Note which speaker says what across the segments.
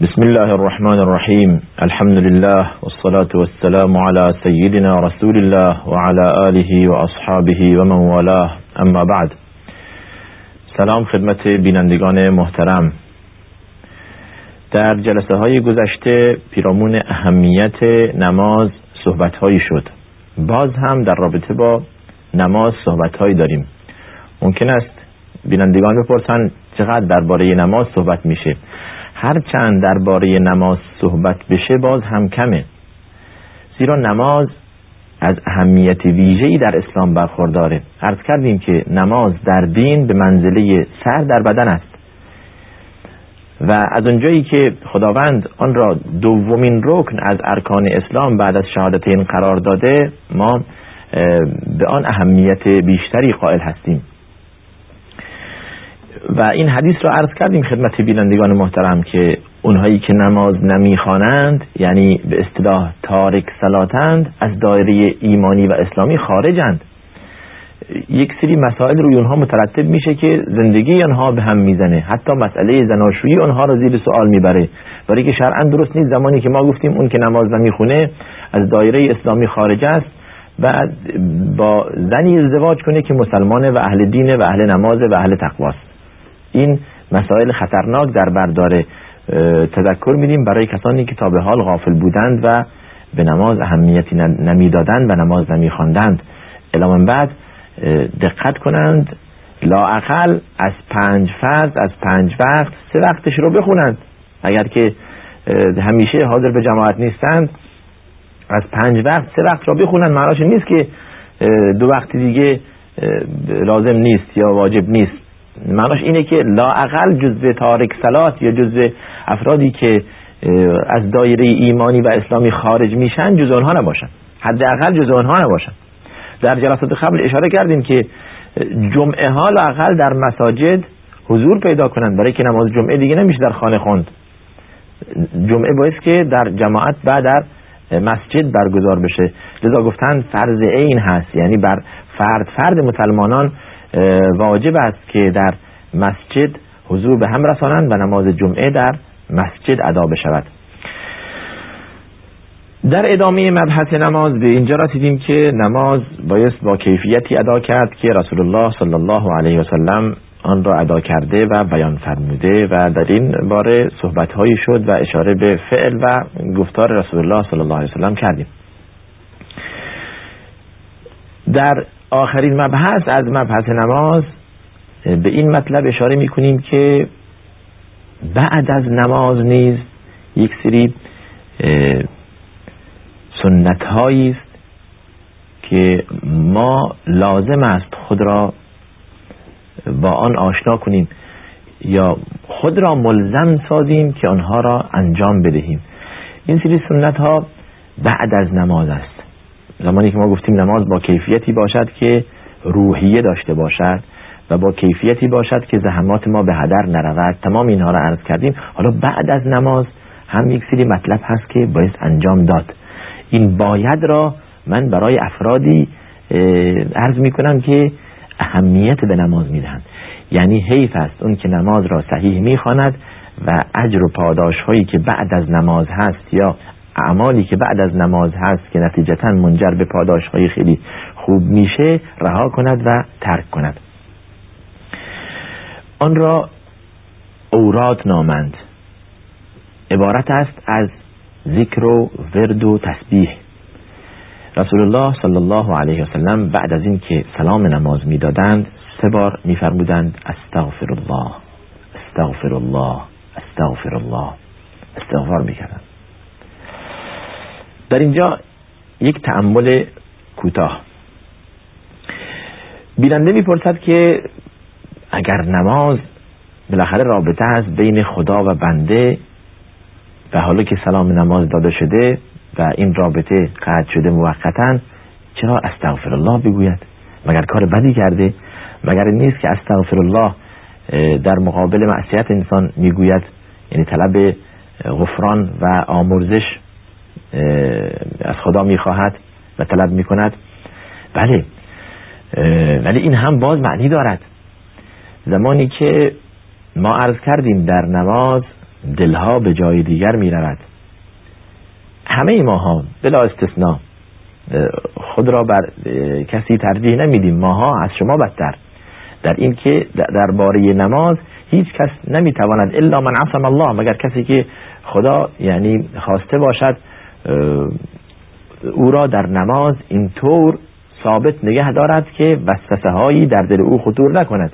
Speaker 1: بسم الله الرحمن الرحیم الحمد لله والصلاة والسلام على سيدنا رسول الله وعلى آله وأصحابه ومن والاه اما بعد سلام خدمت بینندگان محترم در جلسه های گذشته پیرامون اهمیت نماز صحبت هایی شد باز هم در رابطه با نماز صحبت هایی داریم ممکن است بینندگان بپرسن چقدر درباره نماز صحبت میشه هرچند درباره نماز صحبت بشه باز هم کمه. زیرا نماز از اهمیت ویژه‌ای در اسلام برخورداره. عرض کردیم که نماز در دین به منزله سر در بدن است. و از اونجایی که خداوند آن را دومین رکن از ارکان اسلام بعد از شهادتین قرار داده ما به آن اهمیت بیشتری قائل هستیم. و این حدیث را عرض کردیم خدمت بینندگان محترم که اونهایی که نماز نمی‌خوانند یعنی به اصطلاح تارک سلاتند از دایره ایمانی و اسلامی خارجند. یک سری مسائل روی اونها مترتب میشه که زندگی آنها به هم می‌زنه. حتی مسئله زناشویی آنها را زیر سوال می‌بره. برای که شرعا درست نیست زمانی که ما گفتیم اون که نماز نمی‌خونه از دایره اسلامی خارج است و با زنی ازدواج کنه که مسلمانه و اهل دینه و اهل نمازه و اهل تقواست این مسائل خطرناک در بردار تذکر میدیم برای کسانی که تا به حال غافل بودند و به نماز اهمیتی نمی‌دادند و نماز نمیخواندند. اعلام بعد دقت کنند لاعقل از پنج فرض از پنج وقت سه وقتش رو بخونند. اگر که همیشه حاضر به جماعت نیستند از پنج وقت سه وقت رو بخونند. معناش نیست که دو وقت دیگه لازم نیست یا واجب نیست. معناش اینه که لاعقل جزء تارک سلات یا جزء افرادی که از دایره ایمانی و اسلامی خارج میشن جزء آنها نباشن. حداقل جزء آنها نباشن. در جلسات قبل اشاره کردیم که جمعه ها لاقل در مساجد حضور پیدا کنند. برای که نماز جمعه دیگه نمیشه در خانه خوند. جمعه باید که در جماعت بعد در مسجد برگزار بشه. لذا گفتن فرض عین هست. یعنی بر فرد فرد مسلمانان واجب است که در مسجد حضور به هم رسانند و نماز جمعه در مسجد ادا بشود. در ادامه مبحث نماز به اینجا رسیدیم که نماز باید با کیفیتی ادا کرد که رسول الله صلی الله علیه و سلم آن را ادا کرده و بیان فرموده و در این باره صحبت هایی شد و اشاره به فعل و گفتار رسول الله صلی الله علیه و سلم کردیم. در آخرین مبحث از مبحث نماز به این مطلب اشاره می کنیم که بعد از نماز نیز یک سری سنت است که ما لازم است خود را با آن آشنا کنیم یا خود را ملزم سازیم که آنها را انجام بدهیم. این سری سنت ها بعد از نماز است. زمانی که ما گفتیم نماز با کیفیتی باشد که روحیه داشته باشد و با کیفیتی باشد که زحمات ما به هدر نرود. تمام اینها را عرض کردیم. حالا بعد از نماز هم یک سری مطلب هست که باید انجام داد. این باید را من برای افرادی عرض می کنم که اهمیت به نماز می‌دهند یعنی حیف است اون که نماز را صحیح می‌خواند و اجر و پاداش هایی که بعد از نماز هست یا اعمالی که بعد از نماز هست که نتیجتا منجر به پاداش های خیلی خوب میشه رها کند و ترک کند. آن را اوراد نامند. عبارت است از ذکر و ورد و تسبیح. رسول الله صلی الله علیه وسلم بعد از اینکه سلام نماز می‌دادند سه بار میفرمودند استغفر الله استغفر الله استغفر الله. استغفار می‌کردند. در اینجا یک تعمل کوتاه. بیننده می‌پرسد که اگر نماز بالاخره رابطه است بین خدا و بنده و حالا که سلام نماز داده شده و این رابطه قطع شده موقتا چرا استغفر الله بگوید؟ مگر کار بدی کرده؟ مگر نیست که استغفر الله در مقابل معصیت انسان می‌گوید؟ یعنی طلب غفران و آمرزش از خدا می‌خواهد و طلب می‌کند. بله ولی این هم باز معنی دارد. زمانی که ما عرض کردیم در نماز دلها به جای دیگر می رود همه ماها بلا استثناء خود را بر کسی ترجیح نمیدیم. ماها از شما بدتر. در این که در باره نماز هیچ کس نمی‌تواند الا من عصم الله مگر کسی که خدا یعنی خواسته باشد او را در نماز اینطور ثابت نگه دارد که وسوسه هایی در دل او خطور نکند.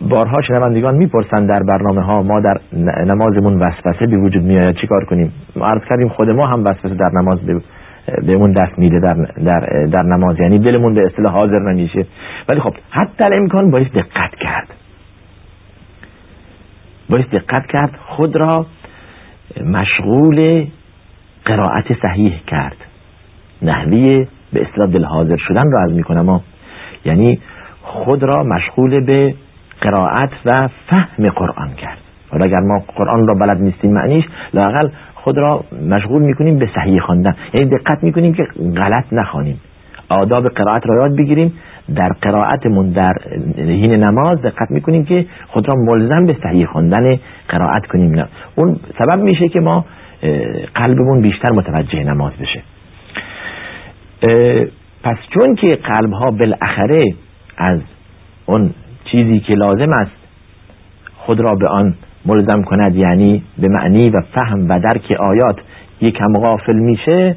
Speaker 1: بارها شنوندگان می‌پرسند در برنامه ها ما در نمازمون وسوسه به وجود میآید چیکار کنیم؟ عرض کردیم خود ما هم وسوسه در نماز بهمون دست میده در, در, در نماز یعنی دلمون به اصطلاح حاضر نمیشه. ولی خب حتی الامکان باید دقت کرد. باید دقت کرد خود را مشغول قرائت صحیح کرد. نحوی به اصطلاح دل حاضر شدن را از می‌کنم یعنی خود را مشغول به قرائت و فهم قرآن کرد. حالا اگر ما قرآن را بلد نیستیم معنیش لاقل خود را مشغول می‌کنیم به صحیح خواندن. یعنی دقت می‌کنیم که غلط نخوانیم. آداب قرائت را یاد بگیریم. در قرائتمون در هین نماز دقت می‌کنیم که خود را ملزم به صحیح خواندن قرائت کنیم. نه. اون سبب میشه که ما قلبمون بیشتر متوجه نماز بشه. پس چون که قلب ها بالاخره از اون چیزی که لازم است خود را به آن ملزم کند یعنی به معنی و فهم و درک آیات یکم غافل میشه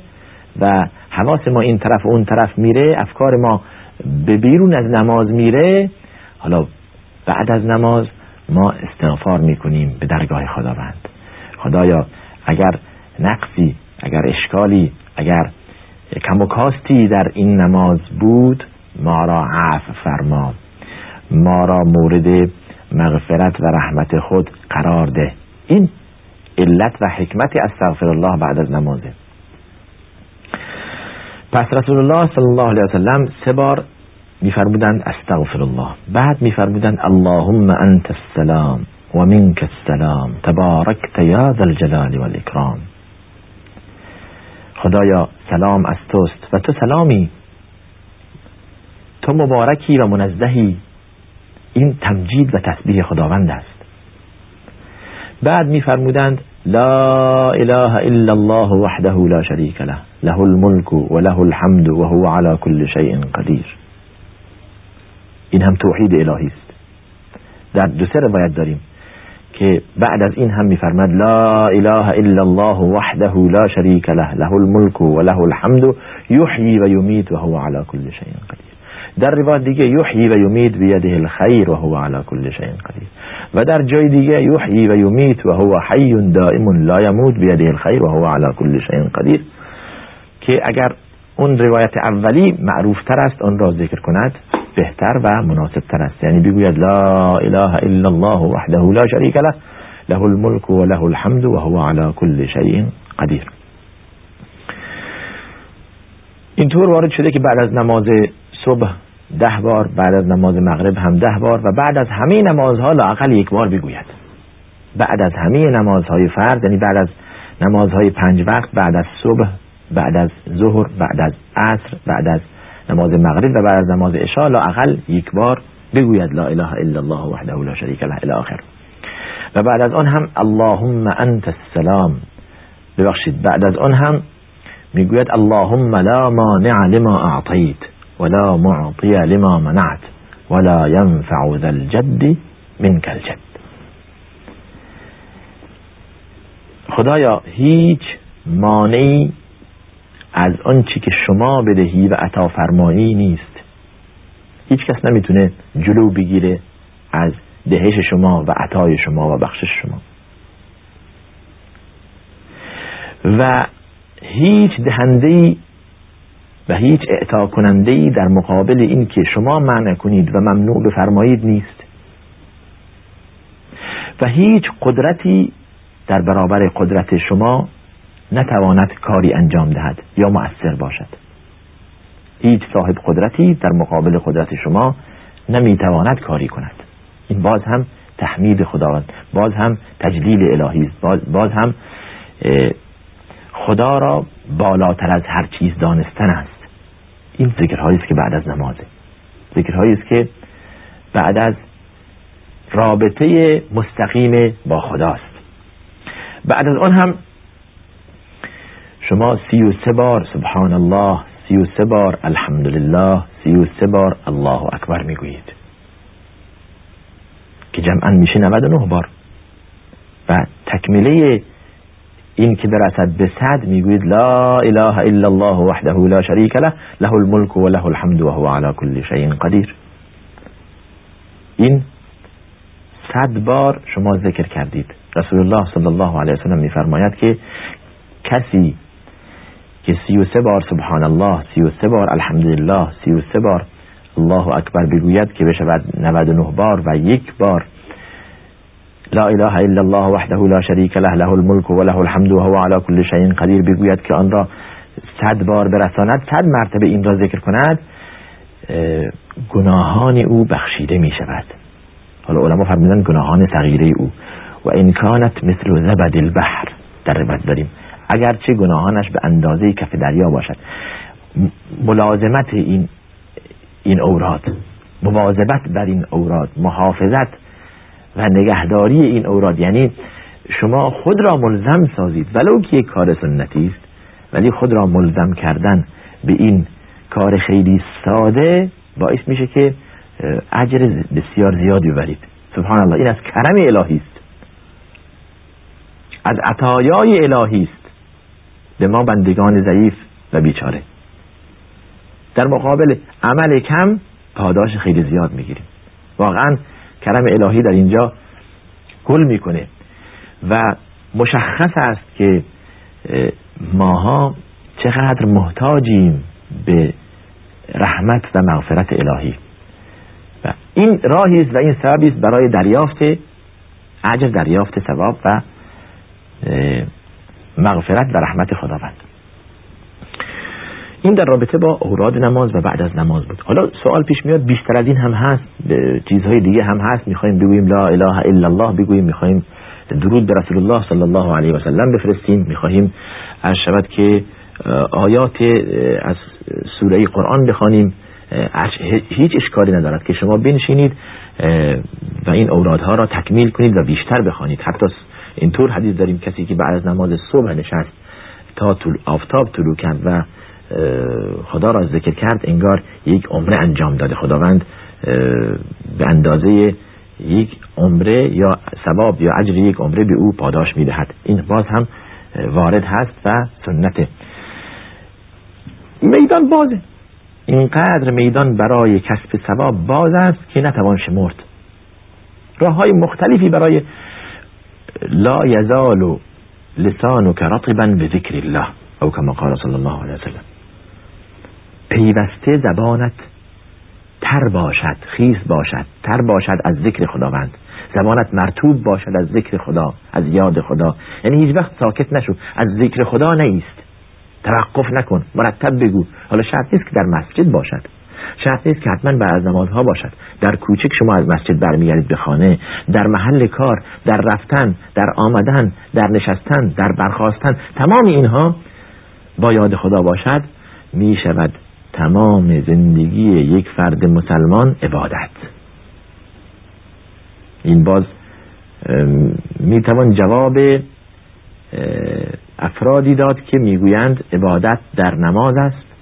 Speaker 1: و حواس ما این طرف و اون طرف میره افکار ما به بیرون از نماز میره حالا بعد از نماز ما استغفار می‌کنیم به درگاه خداوند. خدایا اگر نقصی اگر اشکالی اگر کم و کاستی در این نماز بود ما را عفو فرما. ما را مورد مغفرت و رحمت خود قرار ده. این علت و حکمت استغفر الله بعد از نمازه. پس رسول الله صلی الله علیه وسلم سه بار میفرمودند استغفر الله. بعد میفرمودند اللهم انت السلام. و منك السلام. تبارکت یا ذا الجلال والاکرام خدایا سلام از توست و تو سلامی. تو مبارکی و منزهی. این تمجید و تسبیح خداوند است. بعد میفرمودند لا اله الا الله وحده لا شریک له. له الملك و له الحمد و هو على كل شيء قدیر. این هم توحید الهی است. در دو سه روایت داریم. که بعد از این هم میفرماد لا إله إلا الله وحده لا شریک له له الملك و له الحمد یحیی و یمیت و هو على كل شيء قدیر در روایت دیگه یحیی و یمیت بیده الخیر و هو على كل شيء قدیر و در جای دیگه یحیی و یمیت و هو حی دائم لا يموت بیده الخیر و هو على كل شيء قدیر که اگر اون روایت اولی معروف تر است اون را ذکر کند. بهتر و مناسب تر است. یعنی بگوید لا اله الا الله وحده لا شریک له له الملك و له الحمد و هو على كل شيء قدیر. اینطور وارد شده که بعد از نماز صبح ده بار بعد از نماز مغرب هم ده بار و بعد از همه نمازها لاقل یک بار بگوید. بعد از همه نمازهای فرض یعنی بعد از نمازهای پنج وقت بعد از صبح بعد از ظهر بعد از عصر بعد از نماز مغرب و بعد از نماز عشاء لاقل یک بار بگوید لا اله الا الله وحده لا شریک له الی آخر. و بعد از آن هم اللهم انت السلام. ببخشید بعد از آن هم میگوید اللهم لا مانع لما اعطیت ولا معطی لما منعت ولا ينفع ذا الجد منك الجد. خدایا هیچ مانعی از آنچه که شما بدهی و عطا فرمایی نیست. هیچ کس نمی‌تونه جلو بگیره از دهش شما و عطای شما و بخشش شما. و هیچ دهنده و هیچ اعطا کننده در مقابل این که شما معنی کنید و ممنوع بفرمایید نیست. و هیچ قدرتی در برابر قدرت شما نتواند کاری انجام دهد یا مؤثر باشد. هیچ صاحب قدرتی در مقابل قدرت شما نمی‌تواند کاری کند. این باز هم تحمید خداوند باز هم تجلیل الهی است باز, هم خدا را بالاتر از هر چیز دانستن است. این ذکرهایی است که بعد از نمازه ذکرهایی است که بعد از رابطه مستقیم با خداست. بعد از آن هم شما سی و سه بار سبحان الله سی و سه بار الحمدلله سی و سه بار الله اکبر می‌گویید. که جمعا میشه 99 بار. و تکمیله این که برسد به صد می‌گوید لا اله الا الله وحده لا شریک له له الملك و له الحمد و هو على كل شيء قدیر. این صد بار شما ذکر کردید. رسول الله صلی الله علیه وسلم میفرماید که کسی که سی و سه بار سبحان الله سی و سه بار الحمدلله سی و سه بار الله اکبر بگوید که بشود 99 بار و یک بار. لا اله الا الله وحده لا شریک له له الملك و له الحمد و هو على كل شيء قدیر بگوید که آن را صد بار برساند صد مرتبه این را ذکر کند گناهان او بخشیده می شود. حالا علما فرمیدن گناهان صغیره او. و این کانت مثل زبد البحر. در روایت داریم. اگرچه گناهانش به اندازه کف دریا باشد. ملازمت این این اوراد مواظبت بر این اوراد محافظت و نگهداری این اوراد. یعنی شما خود را ملزم سازید ولو که یک کار سنتی است ولی خود را ملزم کردن به این کار خیلی ساده باعث میشه که اجر بسیار زیادی ببرید. سبحان الله این از کرم الهی است. از عطایای الهی است. به ما بندگان ضعیف و بیچاره. در مقابل عمل کم پاداش خیلی زیاد می‌گیریم. واقعا کرم الهی در اینجا گل می‌کنه و مشخص است که ماها چقدر محتاجیم به رحمت و مغفرت الهی. و این راهی است و این سببی است برای دریافت اجر دریافت ثواب و مغفرت و رحمت خداوند. این در رابطه با اوراد نماز و بعد از نماز بود. حالا سوال پیش میاد بیشتر از این هم هست چیزهای دیگه هم هست؟ می‌خوایم بگوییم لا اله الا الله بگوییم می‌خوایم درود به رسول الله صلی الله علیه و سلم بفرستیم. می‌خواهیم از شود که آیات از سوره قرآن بخوانیم. هیچ اشکالی ندارد که شما بنشینید و این اورادها را تکمیل کنید و بیشتر بخوانید. حتی اینطور حدیث داریم کسی که بعد از نماز صبح نشست تا طول آفتاب طلوع کرد و خدا را ذکر کرد انگار یک عمره انجام داده. خداوند به اندازه یک عمره یا ثواب یا اجر یک عمره به او پاداش می‌دهد. این باز هم وارد هست و سنت میدان بازه. اینقدر میدان برای کسب ثواب باز است که نتوان شمرد. راه های مختلفی برای لا یزال لسانك رطبا بذکر الله او کما قال صلی الله علیه وسلم. پیوسته زبانت تر باشد خیز باشد تر باشد از ذکر خداوند. زبانت مرتوب باشد از ذکر خدا از یاد خدا. یعنی هیچ وقت ساکت نشو از ذکر خدا نیست. توقف نکن مرتب بگو. حالا شرط نیست که در مسجد باشد. شرط نیست که حتما بعد از نمازها باشد. در کوچک شما از مسجد برمیگردید به خانه. در محل کار در رفتن در آمدن در نشستن در برخواستن تمام اینها با یاد خدا باشد می شود تمام زندگی یک فرد مسلمان عبادت. این باز می توان جواب افرادی داد که می‌گویند عبادت در نماز است.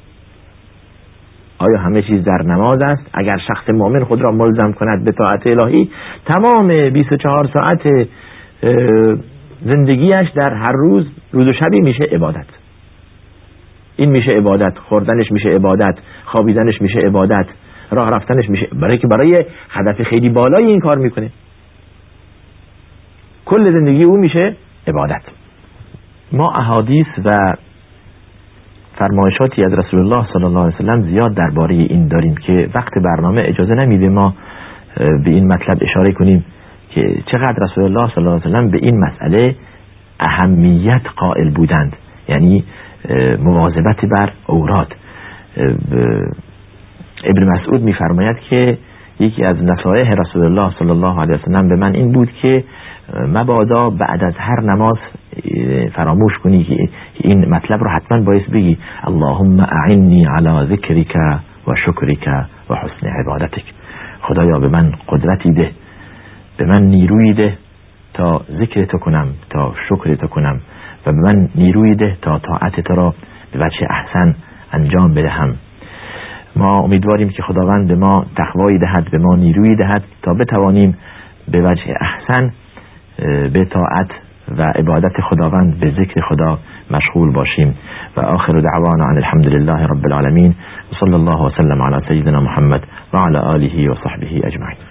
Speaker 1: آیا همه چیز در نماز است؟ اگر شخص مؤمن خود را ملزم کند به طاعت الهی تمام 24 ساعت زندگیش در هر روز روز و شبی میشه عبادت. این میشه عبادت خوردنش میشه عبادت خوابیدنش میشه عبادت راه رفتنش میشه. برای که برای هدف خیلی بالای این کار می‌کنه. کل زندگی او میشه عبادت. ما احادیث و فرمایشاتی از رسول الله صلی الله علیه وسلم زیاد درباره این داریم که وقت برنامه اجازه نمیده ما به این مطلب اشاره کنیم که چقدر رسول الله صلی الله علیه وسلم به این مسئله اهمیت قائل بودند. یعنی مواظبت بر اوراد ابن مسعود میفرماید که یکی از نصایح رسول الله صلی الله علیه وسلم به من این بود که مبادا بعد از هر نماز فراموش کنی که این مطلب رو حتما باید بگی اللهم اعنی علی ذکرک و شکرک و حسن عبادتک. خدایا به من قدرتی ده به من نیروی ده تا ذکر تو کنم تا شکر تو کنم و به من نیروی ده تا طاعت تو را به وجه احسن انجام بدهم. ما امیدواریم که خداوند به ما تقوایی دهد به ما نیروی دهد تا بتوانیم به وجه احسن به طاعت و عبادت خداوند به ذکر خدا مشغول باشیم. و آخر دعوانا عن الحمد لله رب العالمین. صلی الله وسلم على سیدنا محمد و آله و صحبه اجمعین.